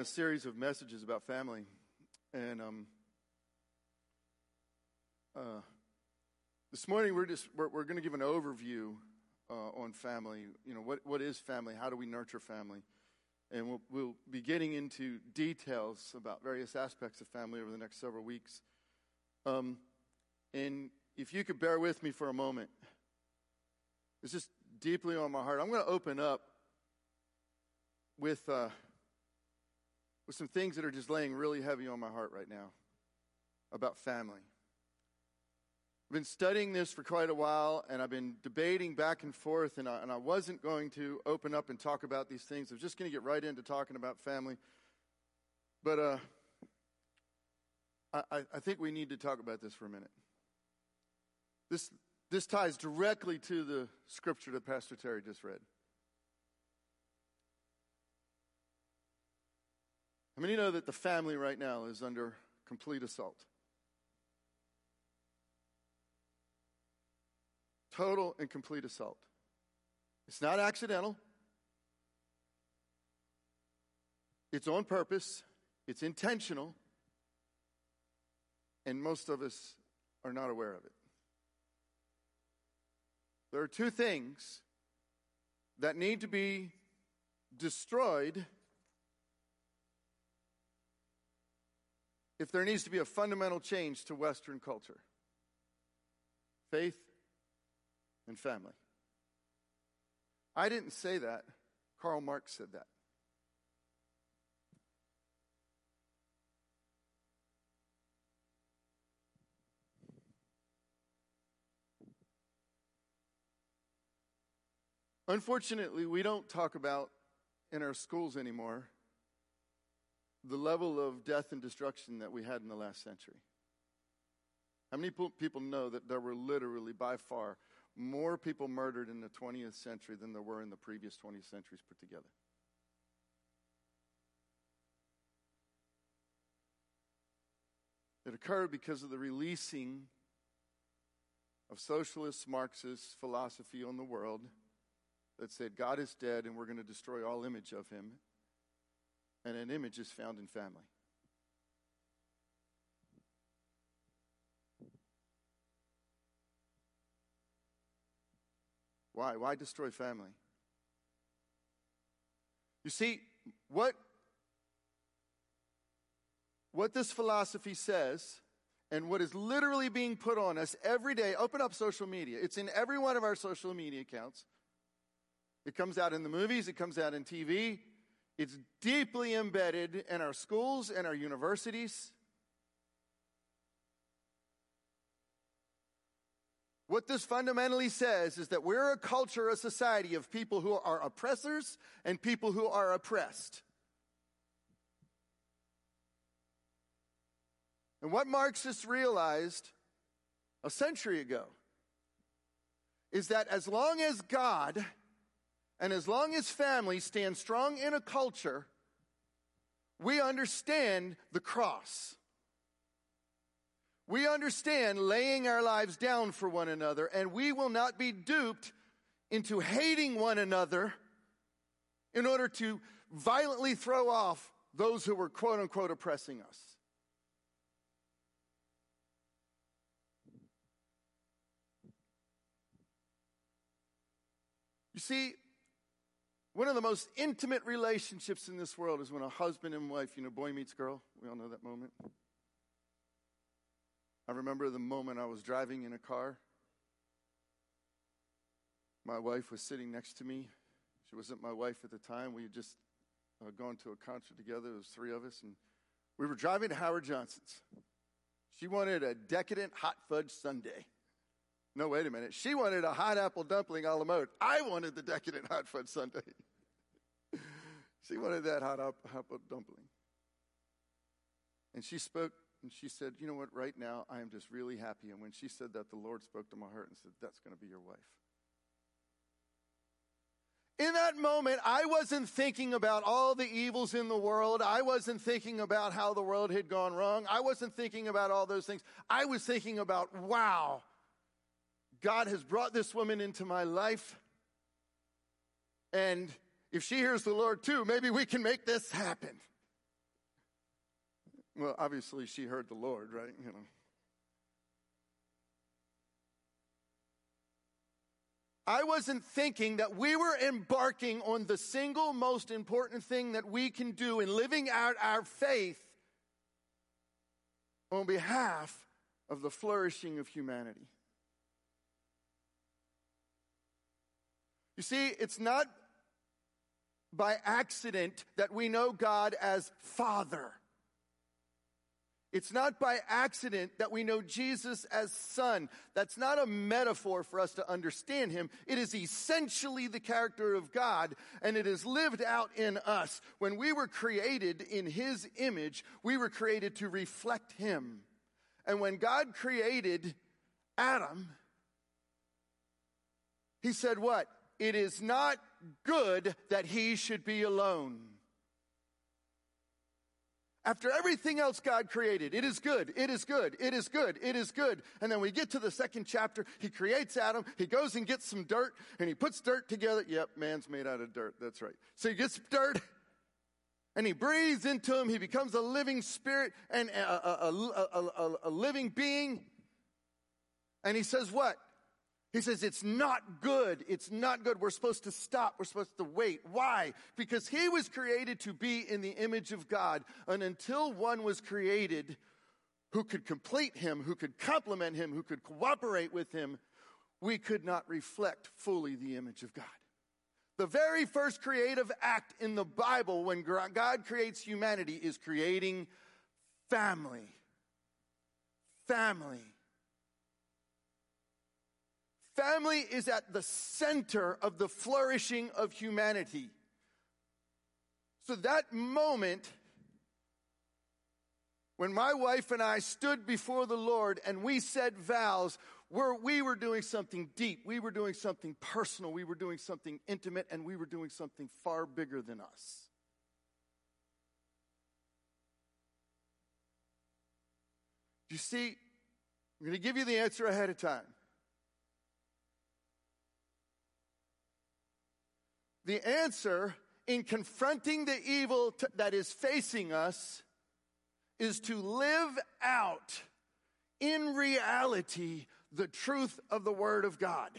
a series of messages about family, and um, uh, this morning we're just we're, we're going to give an overview uh, on family. You know, what what is family? How do we nurture family? And we'll, we'll be getting into details about various aspects of family over the next several weeks. Um, and if you could bear with me for a moment, it's just deeply on my heart. I'm going to open up with. Uh, with some things that are just laying really heavy on my heart right now about family. I've been studying this for quite a while, and I've been debating back and forth, and I, and I wasn't going to open up and talk about these things. I was just going to get right into talking about family. But uh, I, I think we need to talk about this for a minute. This, this ties directly to the scripture that Pastor Terry just read. How many know that the family right now is under complete assault? Total and complete assault. It's not accidental. It's on purpose. It's intentional. And most of us are not aware of it. There are two things that need to be destroyed if there needs to be a fundamental change to Western culture faith and family. I didn't say that, Karl Marx said that. Unfortunately, we don't talk about in our schools anymore the level of death and destruction that we had in the last century. How many people know that there were literally, by far, more people murdered in the 20th century than there were in the previous 20 centuries put together? It occurred because of the releasing of socialist Marxist philosophy on the world that said God is dead and we're going to destroy all image of him and an image is found in family. Why? Why destroy family? You see, what, what this philosophy says and what is literally being put on us every day, open up social media. It's in every one of our social media accounts. It comes out in the movies, it comes out in TV, it's deeply embedded in our schools and our universities. What this fundamentally says is that we're a culture, a society of people who are oppressors and people who are oppressed. And what Marxists realized a century ago is that as long as God and as long as families stand strong in a culture, we understand the cross. We understand laying our lives down for one another, and we will not be duped into hating one another in order to violently throw off those who were quote unquote oppressing us. You see, one of the most intimate relationships in this world is when a husband and wife, you know, boy meets girl. We all know that moment. I remember the moment I was driving in a car. My wife was sitting next to me. She wasn't my wife at the time. We had just uh, gone to a concert together. There was three of us, and we were driving to Howard Johnson's. She wanted a decadent hot fudge sundae. No, wait a minute. She wanted a hot apple dumpling a la mode. I wanted the decadent hot fudge sundae. she wanted that hot apple dumpling. And she spoke and she said, You know what? Right now, I am just really happy. And when she said that, the Lord spoke to my heart and said, That's going to be your wife. In that moment, I wasn't thinking about all the evils in the world. I wasn't thinking about how the world had gone wrong. I wasn't thinking about all those things. I was thinking about, wow, God has brought this woman into my life. And if she hears the Lord too, maybe we can make this happen. Well, obviously, she heard the Lord, right? You know. I wasn't thinking that we were embarking on the single most important thing that we can do in living out our faith on behalf of the flourishing of humanity. You see, it's not by accident that we know God as Father. It's not by accident that we know Jesus as Son. That's not a metaphor for us to understand Him. It is essentially the character of God, and it is lived out in us. When we were created in His image, we were created to reflect Him. And when God created Adam, He said, What? It is not good that he should be alone. After everything else God created, it is good, it is good, it is good, it is good. And then we get to the second chapter, he creates Adam, he goes and gets some dirt, and he puts dirt together. Yep, man's made out of dirt, that's right. So he gets dirt, and he breathes into him, he becomes a living spirit and a, a, a, a living being. And he says, What? He says it's not good. It's not good. We're supposed to stop. We're supposed to wait. Why? Because he was created to be in the image of God. And until one was created who could complete him, who could complement him, who could cooperate with him, we could not reflect fully the image of God. The very first creative act in the Bible when God creates humanity is creating family. Family. Family is at the center of the flourishing of humanity. So that moment when my wife and I stood before the Lord and we said vows, where we were doing something deep, we were doing something personal, we were doing something intimate, and we were doing something far bigger than us. You see, I'm going to give you the answer ahead of time. The answer in confronting the evil t- that is facing us is to live out in reality the truth of the Word of God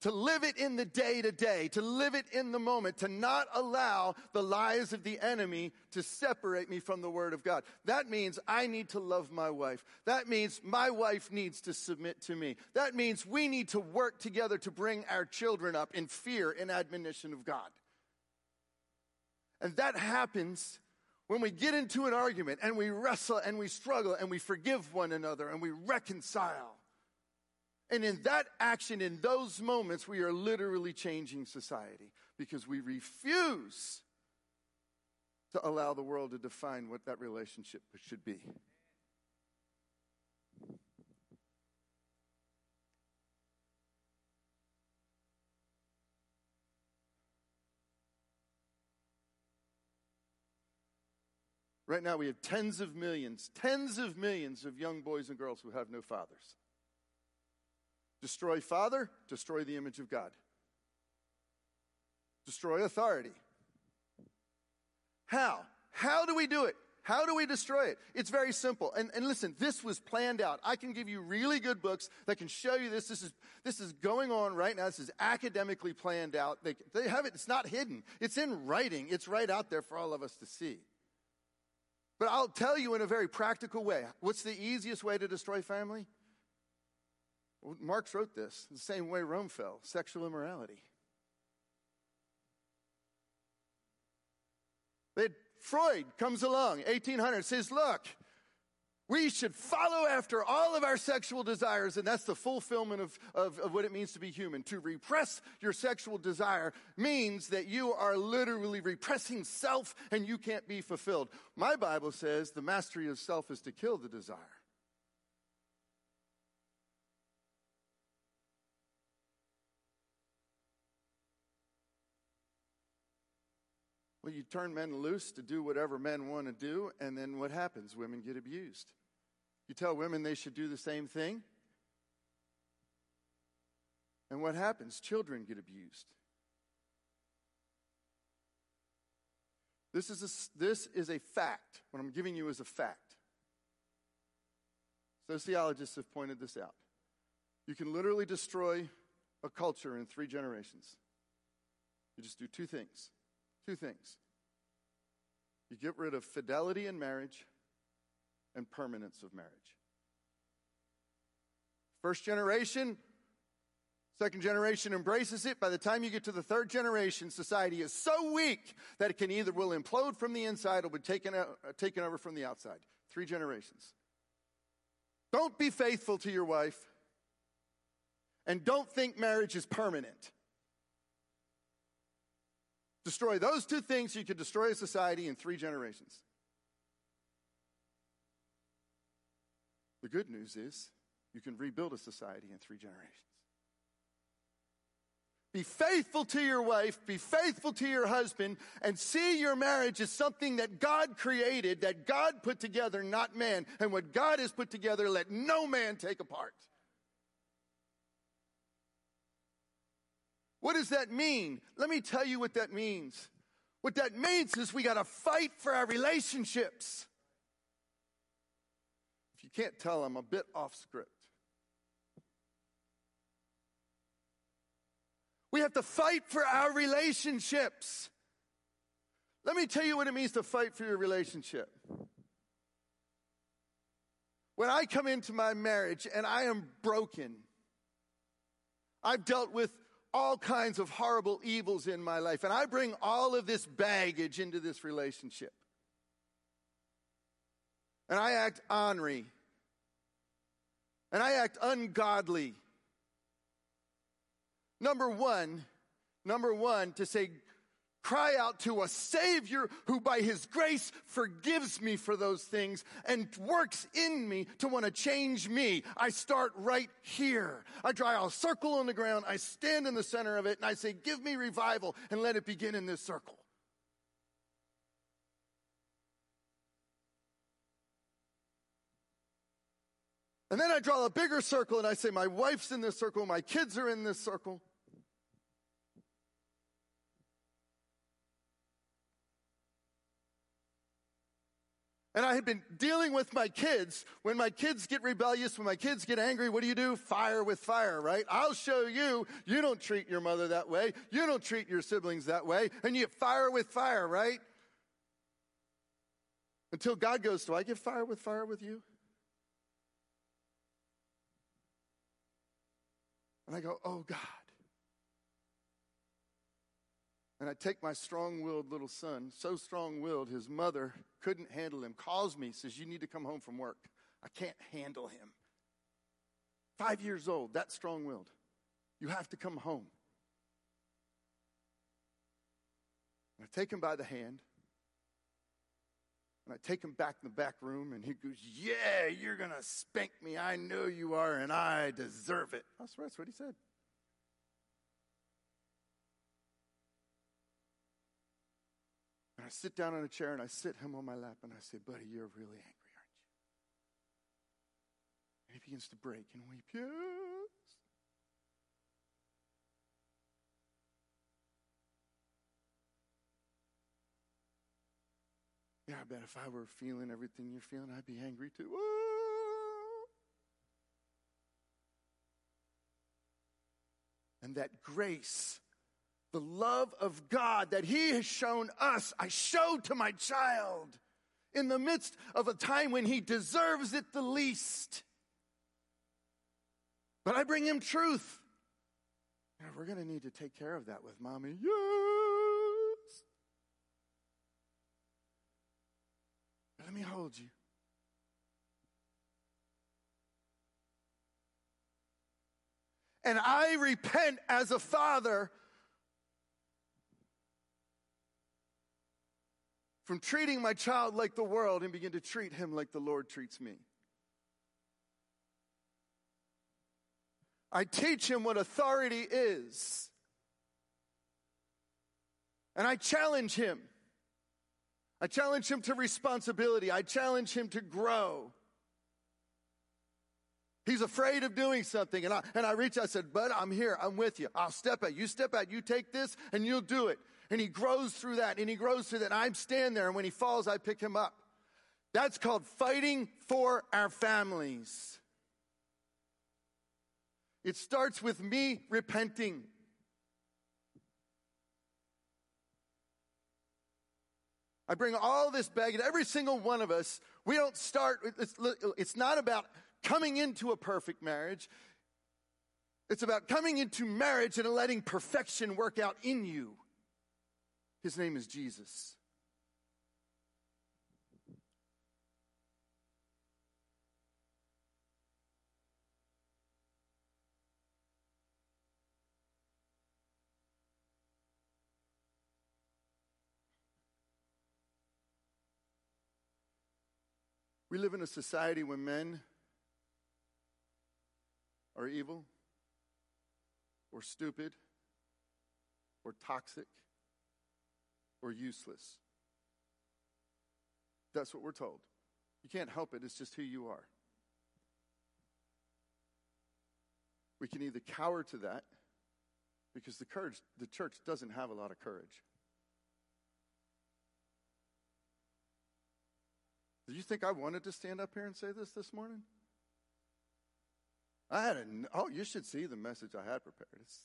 to live it in the day to day, to live it in the moment, to not allow the lies of the enemy to separate me from the Word of God. That means I need to love my wife. That means my wife needs to submit to me. That means we need to work together to bring our children up in fear and admonition of God. And that happens when we get into an argument and we wrestle and we struggle and we forgive one another and we reconcile. And in that action, in those moments, we are literally changing society because we refuse to allow the world to define what that relationship should be. Right now, we have tens of millions, tens of millions of young boys and girls who have no fathers. Destroy father, destroy the image of God. Destroy authority. How? How do we do it? How do we destroy it? It's very simple. And, and listen, this was planned out. I can give you really good books that can show you this. This is, this is going on right now. This is academically planned out. They, they have it, it's not hidden. It's in writing. It's right out there for all of us to see. But I'll tell you in a very practical way. What's the easiest way to destroy family? Marx wrote this the same way Rome fell sexual immorality. Freud comes along, 1800, says, Look, we should follow after all of our sexual desires, and that's the fulfillment of, of, of, what it means to be human. To repress your sexual desire means that you are literally repressing self and you can't be fulfilled. My Bible says the mastery of self is to kill the desire. Well, you turn men loose to do whatever men want to do, and then what happens? Women get abused. You tell women they should do the same thing, and what happens? Children get abused. This is a, this is a fact. What I'm giving you is a fact. Sociologists have pointed this out. You can literally destroy a culture in three generations. You just do two things. Two things. You get rid of fidelity in marriage and permanence of marriage. First generation, second generation embraces it. By the time you get to the third generation, society is so weak that it can either will implode from the inside or be taken, out, uh, taken over from the outside. Three generations. Don't be faithful to your wife. And don't think marriage is permanent. Destroy those two things, you could destroy a society in three generations. The good news is you can rebuild a society in three generations. Be faithful to your wife, be faithful to your husband, and see your marriage as something that God created, that God put together, not man. And what God has put together, let no man take apart. What does that mean? Let me tell you what that means. What that means is we got to fight for our relationships. If you can't tell, I'm a bit off script. We have to fight for our relationships. Let me tell you what it means to fight for your relationship. When I come into my marriage and I am broken, I've dealt with all kinds of horrible evils in my life, and I bring all of this baggage into this relationship. And I act ornery, and I act ungodly. Number one, number one, to say, cry out to a Savior who by His grace forgives me for those things and works in me to want to change me. I start right here. I draw a circle on the ground. I stand in the center of it and I say, give me revival and let it begin in this circle. And then I draw a bigger circle and I say, my wife's in this circle, my kids are in this circle. And I had been dealing with my kids. When my kids get rebellious, when my kids get angry, what do you do? Fire with fire, right? I'll show you. You don't treat your mother that way. You don't treat your siblings that way. And you fire with fire, right? Until God goes, Do I give fire with fire with you? And I go, Oh God. And I take my strong willed little son, so strong willed, his mother couldn't handle him, calls me, says, You need to come home from work. I can't handle him. Five years old, that strong willed. You have to come home. And I take him by the hand. And I take him back in the back room, and he goes, Yeah, you're going to spank me. I know you are, and I deserve it. That's, that's what he said. And I sit down on a chair and I sit him on my lap and I say, Buddy, you're really angry, aren't you? And he begins to break and weep. Yes. Yeah, I bet if I were feeling everything you're feeling, I'd be angry too. And that grace the love of God that He has shown us, I showed to my child in the midst of a time when he deserves it the least. But I bring him truth. We're going to need to take care of that with mommy. Yes. Let me hold you. And I repent as a father from treating my child like the world and begin to treat him like the Lord treats me. I teach him what authority is. And I challenge him. I challenge him to responsibility. I challenge him to grow. He's afraid of doing something. And I, and I reach, out, I said, Bud, I'm here. I'm with you. I'll step out. You step out. You take this and you'll do it. And he grows through that and he grows through that. And I stand there and when he falls, I pick him up. That's called fighting for our families. It starts with me repenting. I bring all this baggage, every single one of us. We don't start, it's, it's not about coming into a perfect marriage. It's about coming into marriage and letting perfection work out in you. His name is Jesus. We live in a society where men are evil or stupid or toxic or useless. That's what we're told. You can't help it, it's just who you are. We can either cower to that because the courage the church doesn't have a lot of courage. Did you think I wanted to stand up here and say this this morning? I had a, oh, you should see the message I had prepared. It's,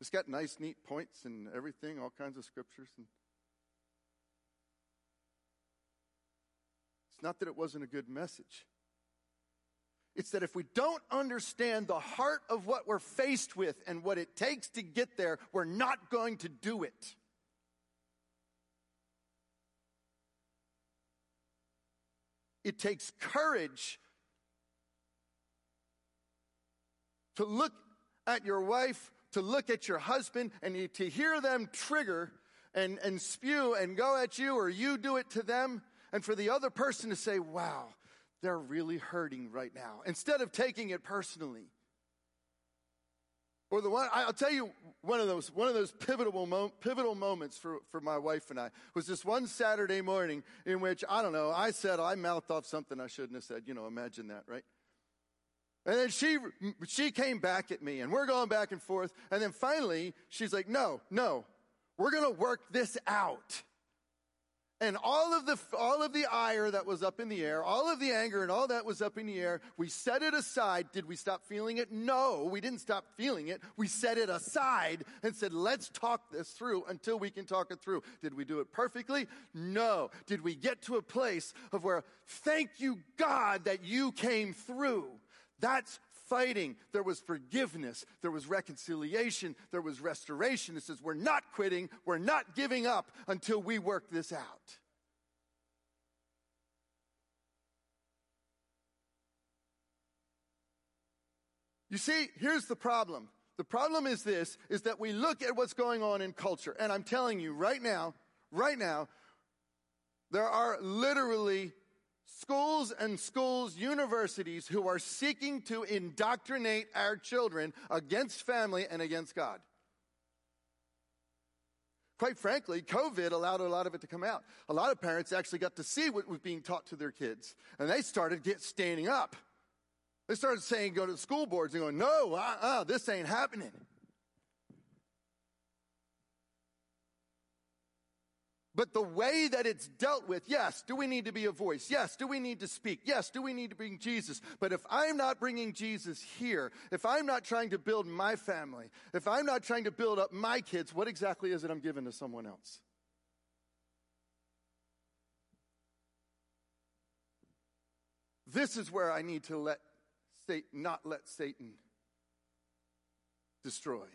it's got nice, neat points and everything, all kinds of scriptures. And not that it wasn't a good message. It's that if we don't understand the heart of what we're faced with and what it takes to get there, we're not going to do it. It takes courage to look at your wife, to look at your husband, and to hear them trigger and, and spew and go at you, or you do it to them, and for the other person to say, wow, they're really hurting right now, instead of taking it personally. Or the one, I'll tell you one of those, one of those pivotal, mo- pivotal moments for, for my wife and I was this one Saturday morning in which, I don't know, I said, I mouthed off something I shouldn't have said. You know, imagine that, right? And then she, she came back at me and we're going back and forth. And then finally, she's like, no, no, we're going to work this out. And all of the, all of the ire that was up in the air, all of the anger and all that was up in the air, we set it aside. Did we stop feeling it? No, we didn't stop feeling it. We set it aside and said, let's talk this through until we can talk it through. Did we do it perfectly? No. Did we get to a place of where, thank you God that you came through? That's fighting. There was forgiveness. There was reconciliation. There was restoration. It says, we're not quitting. We're not giving up until we work this out. You see, here's the problem. The problem is this, is that we look at what's going on in culture. And I'm telling you right now, right now, there are literally schools and schools, universities who are seeking to indoctrinate our children against family and against God. Quite frankly, COVID allowed a lot of it to come out. A lot of parents actually got to see what was being taught to their kids, and they started get standing up. They started saying, go to the school boards and going, no, uh-uh, this ain't happening. But the way that it's dealt with, yes, do we need to be a voice? Yes, do we need to speak? Yes, do we need to bring Jesus? But if I'm not bringing Jesus here, if I'm not trying to build my family, if I'm not trying to build up my kids, what exactly is it I'm giving to someone else? This is where I need to let Satan, not let Satan destroy.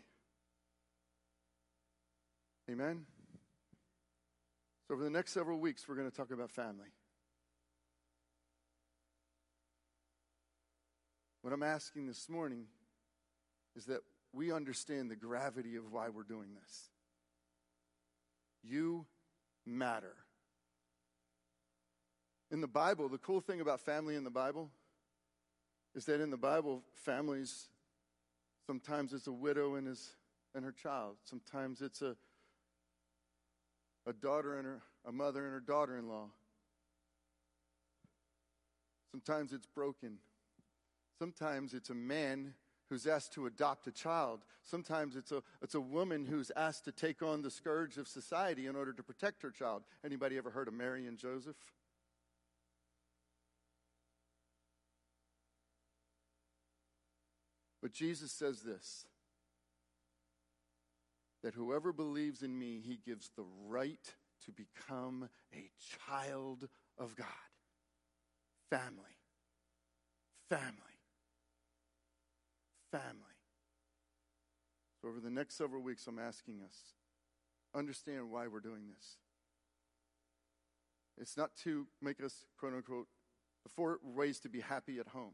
Amen? So, over the next several weeks, we're going to talk about family. What I'm asking this morning is that we understand the gravity of why we're doing this. You matter. In the Bible, the cool thing about family in the Bible is that in the Bible, families, sometimes it's a widow and, his, and her child, sometimes it's a a daughter and her, a mother and her daughter in law. Sometimes it's broken. Sometimes it's a man who's asked to adopt a child. Sometimes it's a, it's a woman who's asked to take on the scourge of society in order to protect her child. Anybody ever heard of Mary and Joseph? But Jesus says this that whoever believes in me, he gives the right to become a child of God. Family. Family. Family. So, over the next several weeks, I'm asking us understand why we're doing this. It's not to make us, quote unquote, the four ways to be happy at home.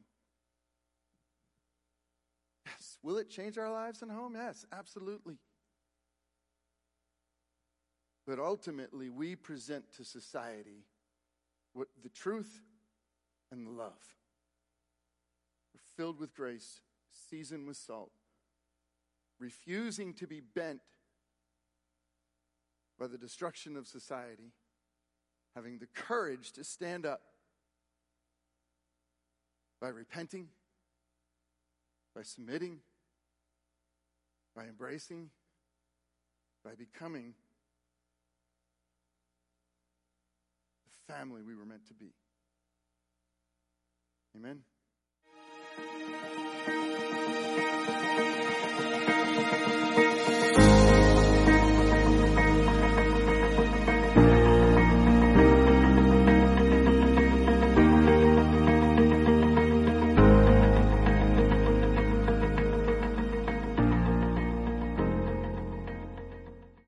Yes. Will it change our lives in home? Yes, absolutely. But ultimately, we present to society what the truth and the love. We're filled with grace, seasoned with salt, refusing to be bent by the destruction of society, having the courage to stand up by repenting, by submitting, by embracing, by becoming family we were meant to be. Amen.